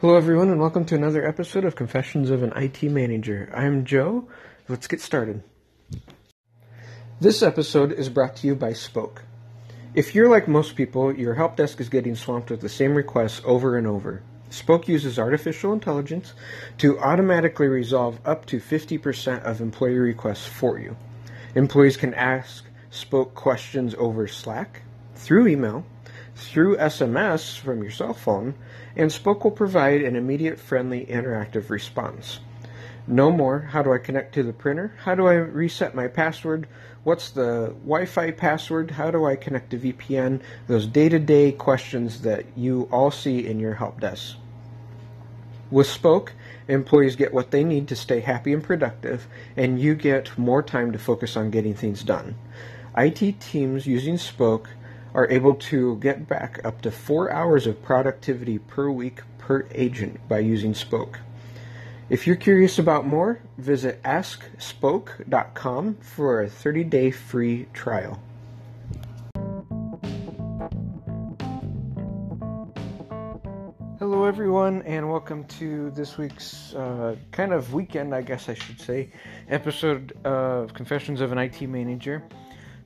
Hello, everyone, and welcome to another episode of Confessions of an IT Manager. I'm Joe. Let's get started. This episode is brought to you by Spoke. If you're like most people, your help desk is getting swamped with the same requests over and over. Spoke uses artificial intelligence to automatically resolve up to 50% of employee requests for you. Employees can ask Spoke questions over Slack, through email, through SMS from your cell phone, and Spoke will provide an immediate, friendly, interactive response. No more, how do I connect to the printer? How do I reset my password? What's the Wi Fi password? How do I connect to VPN? Those day to day questions that you all see in your help desk. With Spoke, employees get what they need to stay happy and productive, and you get more time to focus on getting things done. IT teams using Spoke are able to get back up to four hours of productivity per week per agent by using Spoke. If you're curious about more, visit askspoke.com for a 30 day free trial. Hello, everyone, and welcome to this week's uh, kind of weekend, I guess I should say, episode of Confessions of an IT Manager.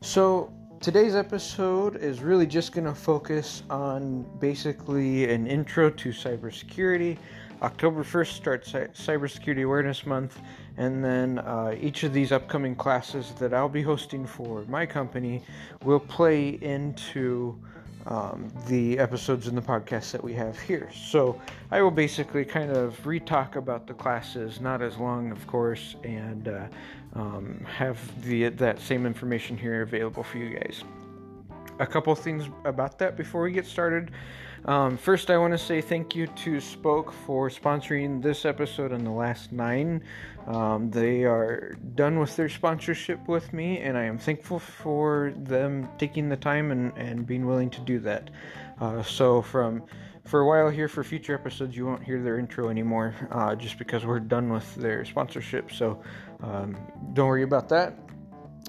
So, Today's episode is really just going to focus on basically an intro to cybersecurity. October 1st starts Cybersecurity Awareness Month, and then uh, each of these upcoming classes that I'll be hosting for my company will play into um, the episodes in the podcast that we have here. So I will basically kind of re-talk about the classes, not as long, of course, and uh, um, have the that same information here available for you guys. A couple things about that before we get started. Um, first, I want to say thank you to Spoke for sponsoring this episode and the last nine. Um, they are done with their sponsorship with me, and I am thankful for them taking the time and, and being willing to do that. Uh, so, from for a while here, for future episodes, you won't hear their intro anymore, uh, just because we're done with their sponsorship. So, um, don't worry about that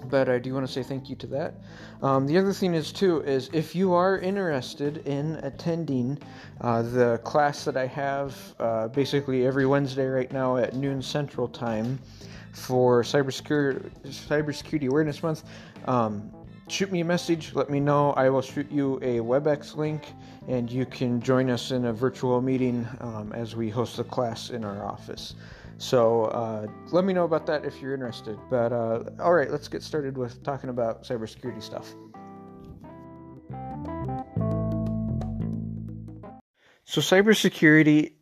but I do want to say thank you to that. Um, the other thing is too is if you are interested in attending uh, the class that I have uh, basically every Wednesday right now at noon Central Time for cybersecurity cybersecurity awareness month. Um, shoot me a message. Let me know. I will shoot you a WebEx link, and you can join us in a virtual meeting um, as we host the class in our office. So uh, let me know about that if you're interested. But uh, all right, let's get started with talking about cybersecurity stuff. So, cybersecurity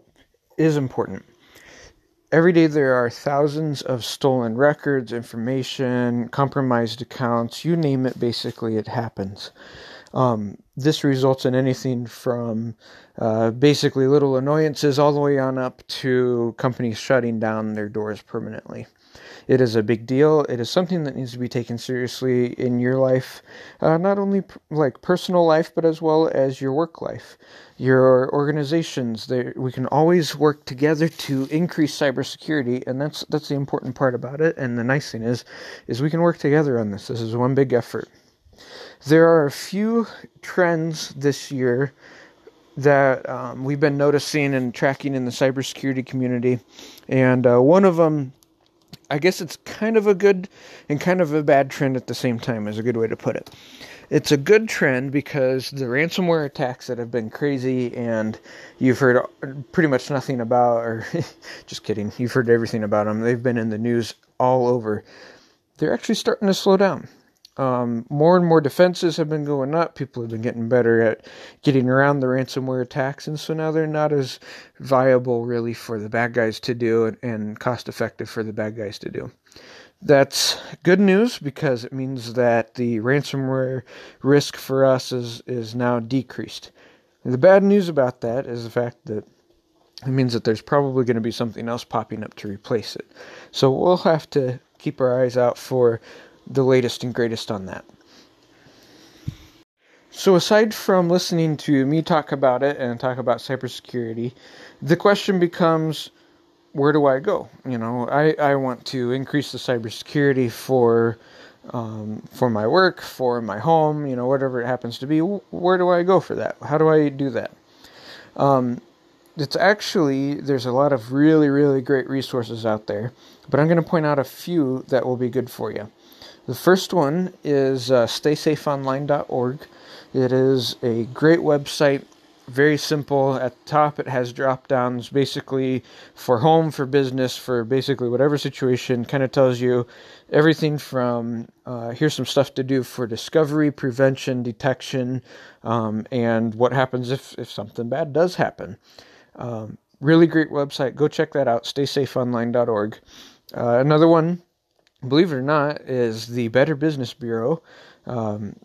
is important. Every day there are thousands of stolen records, information, compromised accounts, you name it, basically, it happens. Um, this results in anything from uh, basically little annoyances all the way on up to companies shutting down their doors permanently. It is a big deal. It is something that needs to be taken seriously in your life, uh, not only p- like personal life, but as well as your work life, your organizations. They, we can always work together to increase cybersecurity, and that's that's the important part about it. And the nice thing is, is we can work together on this. This is one big effort. There are a few trends this year that um, we've been noticing and tracking in the cybersecurity community, and uh, one of them, I guess it's kind of a good and kind of a bad trend at the same time, is a good way to put it. It's a good trend because the ransomware attacks that have been crazy and you've heard pretty much nothing about, or just kidding, you've heard everything about them. They've been in the news all over. They're actually starting to slow down um, more and more defenses have been going up. People have been getting better at getting around the ransomware attacks, and so now they're not as viable really for the bad guys to do and, and cost effective for the bad guys to do. That's good news because it means that the ransomware risk for us is, is now decreased. The bad news about that is the fact that it means that there's probably going to be something else popping up to replace it. So we'll have to keep our eyes out for the latest and greatest on that. So, aside from listening to me talk about it and talk about cybersecurity, the question becomes where do I go? You know, I, I want to increase the cybersecurity for um, for my work, for my home, you know, whatever it happens to be. Where do I go for that? How do I do that? Um, it's actually there's a lot of really really great resources out there, but I'm going to point out a few that will be good for you. The first one is uh, staysafeonline.org. It is a great website very simple. At the top, it has drop downs basically for home, for business, for basically whatever situation. Kind of tells you everything from uh, here's some stuff to do for discovery, prevention, detection, um, and what happens if, if something bad does happen. Um, really great website. Go check that out, staysafeonline.org. Uh, another one, believe it or not, is the Better Business Bureau. Um,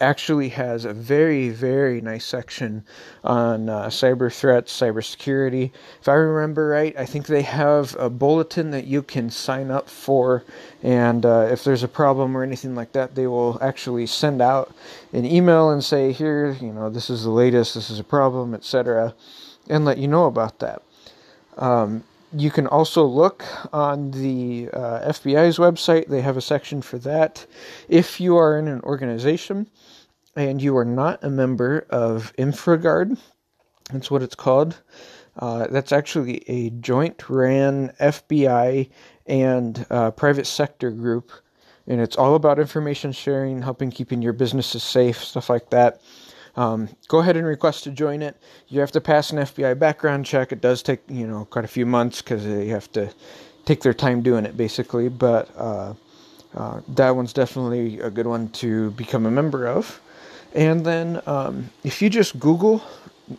actually has a very, very nice section on uh, cyber threats, cybersecurity. If I remember right, I think they have a bulletin that you can sign up for, and uh, if there's a problem or anything like that, they will actually send out an email and say, "Here, you know, this is the latest, this is a problem, etc." and let you know about that. Um, you can also look on the uh, FBI's website. They have a section for that. If you are in an organization and you are not a member of InfraGard, that's what it's called. Uh, that's actually a joint ran FBI and uh, private sector group, and it's all about information sharing, helping keeping your businesses safe, stuff like that. Um, go ahead and request to join it. You have to pass an FBI background check. It does take you know quite a few months because you have to take their time doing it basically. But uh, uh, that one's definitely a good one to become a member of. And then um, if you just Google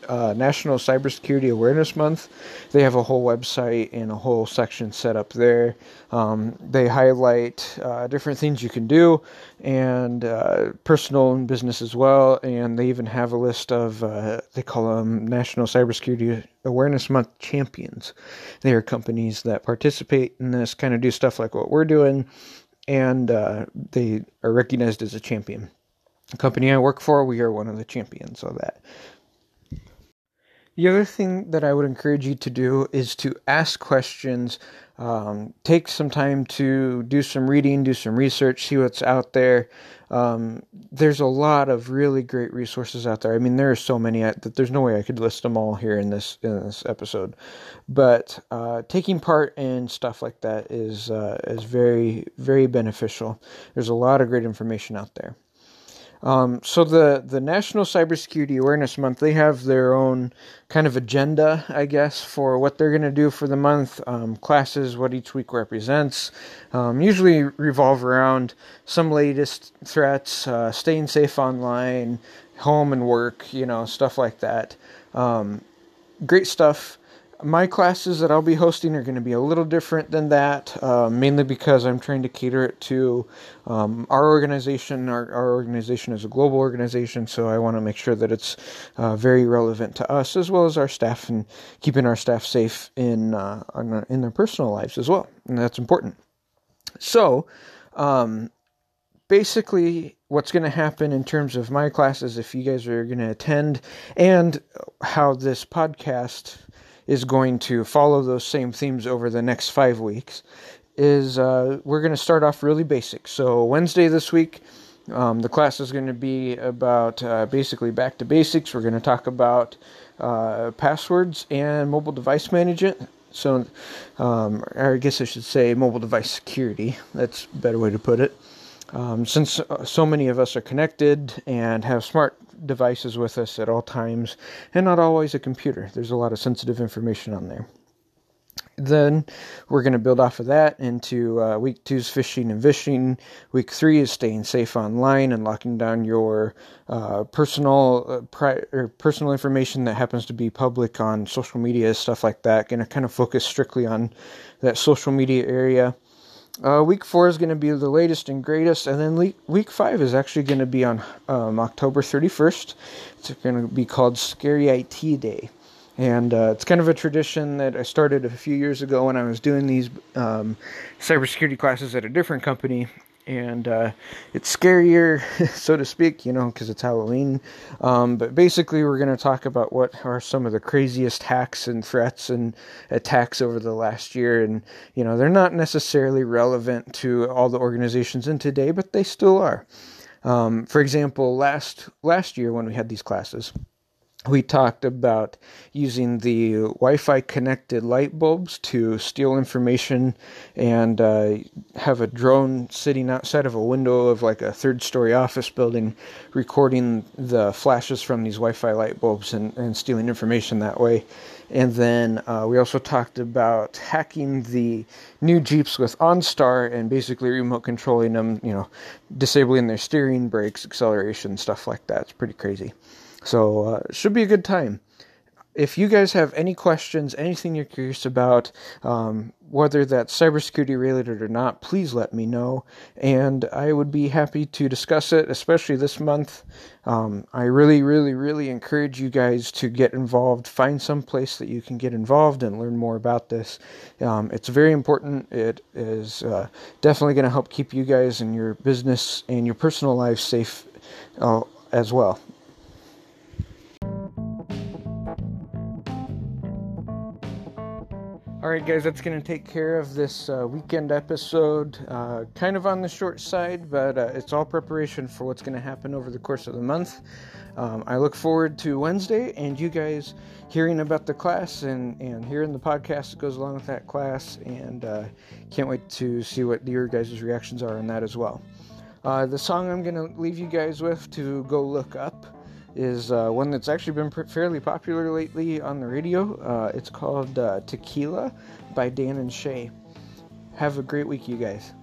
uh, National Cybersecurity Awareness Month, they have a whole website and a whole section set up there. Um, they highlight uh, different things you can do and uh, personal and business as well. And they even have a list of, uh, they call them National Cybersecurity Awareness Month champions. They are companies that participate in this, kind of do stuff like what we're doing, and uh, they are recognized as a champion. The company I work for, we are one of the champions of that. The other thing that I would encourage you to do is to ask questions. Um, take some time to do some reading, do some research, see what's out there. Um, there's a lot of really great resources out there. I mean, there are so many that there's no way I could list them all here in this in this episode. But uh, taking part in stuff like that is uh, is very very beneficial. There's a lot of great information out there. Um, so the the National Cybersecurity Awareness Month, they have their own kind of agenda, I guess, for what they're going to do for the month. Um, classes, what each week represents, um, usually revolve around some latest threats, uh, staying safe online, home and work, you know, stuff like that. Um, great stuff my classes that I'll be hosting are going to be a little different than that, uh, mainly because I'm trying to cater it to um, our organization. Our, our, organization is a global organization, so I want to make sure that it's uh, very relevant to us as well as our staff and keeping our staff safe in uh, in their personal lives as well, and that's important. So, um, basically, what's going to happen in terms of my classes, if you guys are going to attend, and how this podcast is going to follow those same themes over the next five weeks is uh, we're going to start off really basic. So, Wednesday this week, um, the class is going to be about uh, basically back to basics. We're going to talk about uh, passwords and mobile device management. So, um, I guess I should say mobile device security. That's a better way to put it. Um, since uh, so many of us are connected and have smart devices with us at all times, and not always a computer. There's a lot of sensitive information on there. Then we're going to build off of that into uh, week two's phishing and vishing. Week three is staying safe online and locking down your uh, personal uh, pri- personal information that happens to be public on social media, stuff like that. Going to kind of focus strictly on that social media area. Uh, week four is going to be the latest and greatest, and then le- week five is actually going to be on um, October 31st. It's going to be called Scary IT Day. And uh, it's kind of a tradition that I started a few years ago when I was doing these um, cybersecurity classes at a different company and uh, it's scarier, so to speak, you know, because it's Halloween. Um, but basically, we're going to talk about what are some of the craziest hacks and threats and attacks over the last year. And, you know, they're not necessarily relevant to all the organizations in today, but they still are. Um, for example, last last year when we had these classes, we talked about using the Wi-Fi connected light bulbs to steal information and uh, have a drone sitting outside of a window of like a third-story office building, recording the flashes from these Wi-Fi light bulbs and, and stealing information that way. And then uh, we also talked about hacking the new Jeeps with OnStar and basically remote controlling them, you know, disabling their steering, brakes, acceleration, stuff like that. It's pretty crazy. So, uh, should be a good time. If you guys have any questions, anything you're curious about, um, whether that's cybersecurity related or not, please let me know. And I would be happy to discuss it, especially this month. Um, I really, really, really encourage you guys to get involved. Find some place that you can get involved and learn more about this. Um, it's very important. It is uh, definitely going to help keep you guys and your business and your personal life safe uh, as well. All right, guys, that's going to take care of this uh, weekend episode. Uh, kind of on the short side, but uh, it's all preparation for what's going to happen over the course of the month. Um, I look forward to Wednesday and you guys hearing about the class and, and hearing the podcast that goes along with that class. And uh, can't wait to see what your guys' reactions are on that as well. Uh, the song I'm going to leave you guys with to go look up is uh, one that's actually been pr- fairly popular lately on the radio. Uh, it's called uh, Tequila by Dan and Shay. Have a great week, you guys.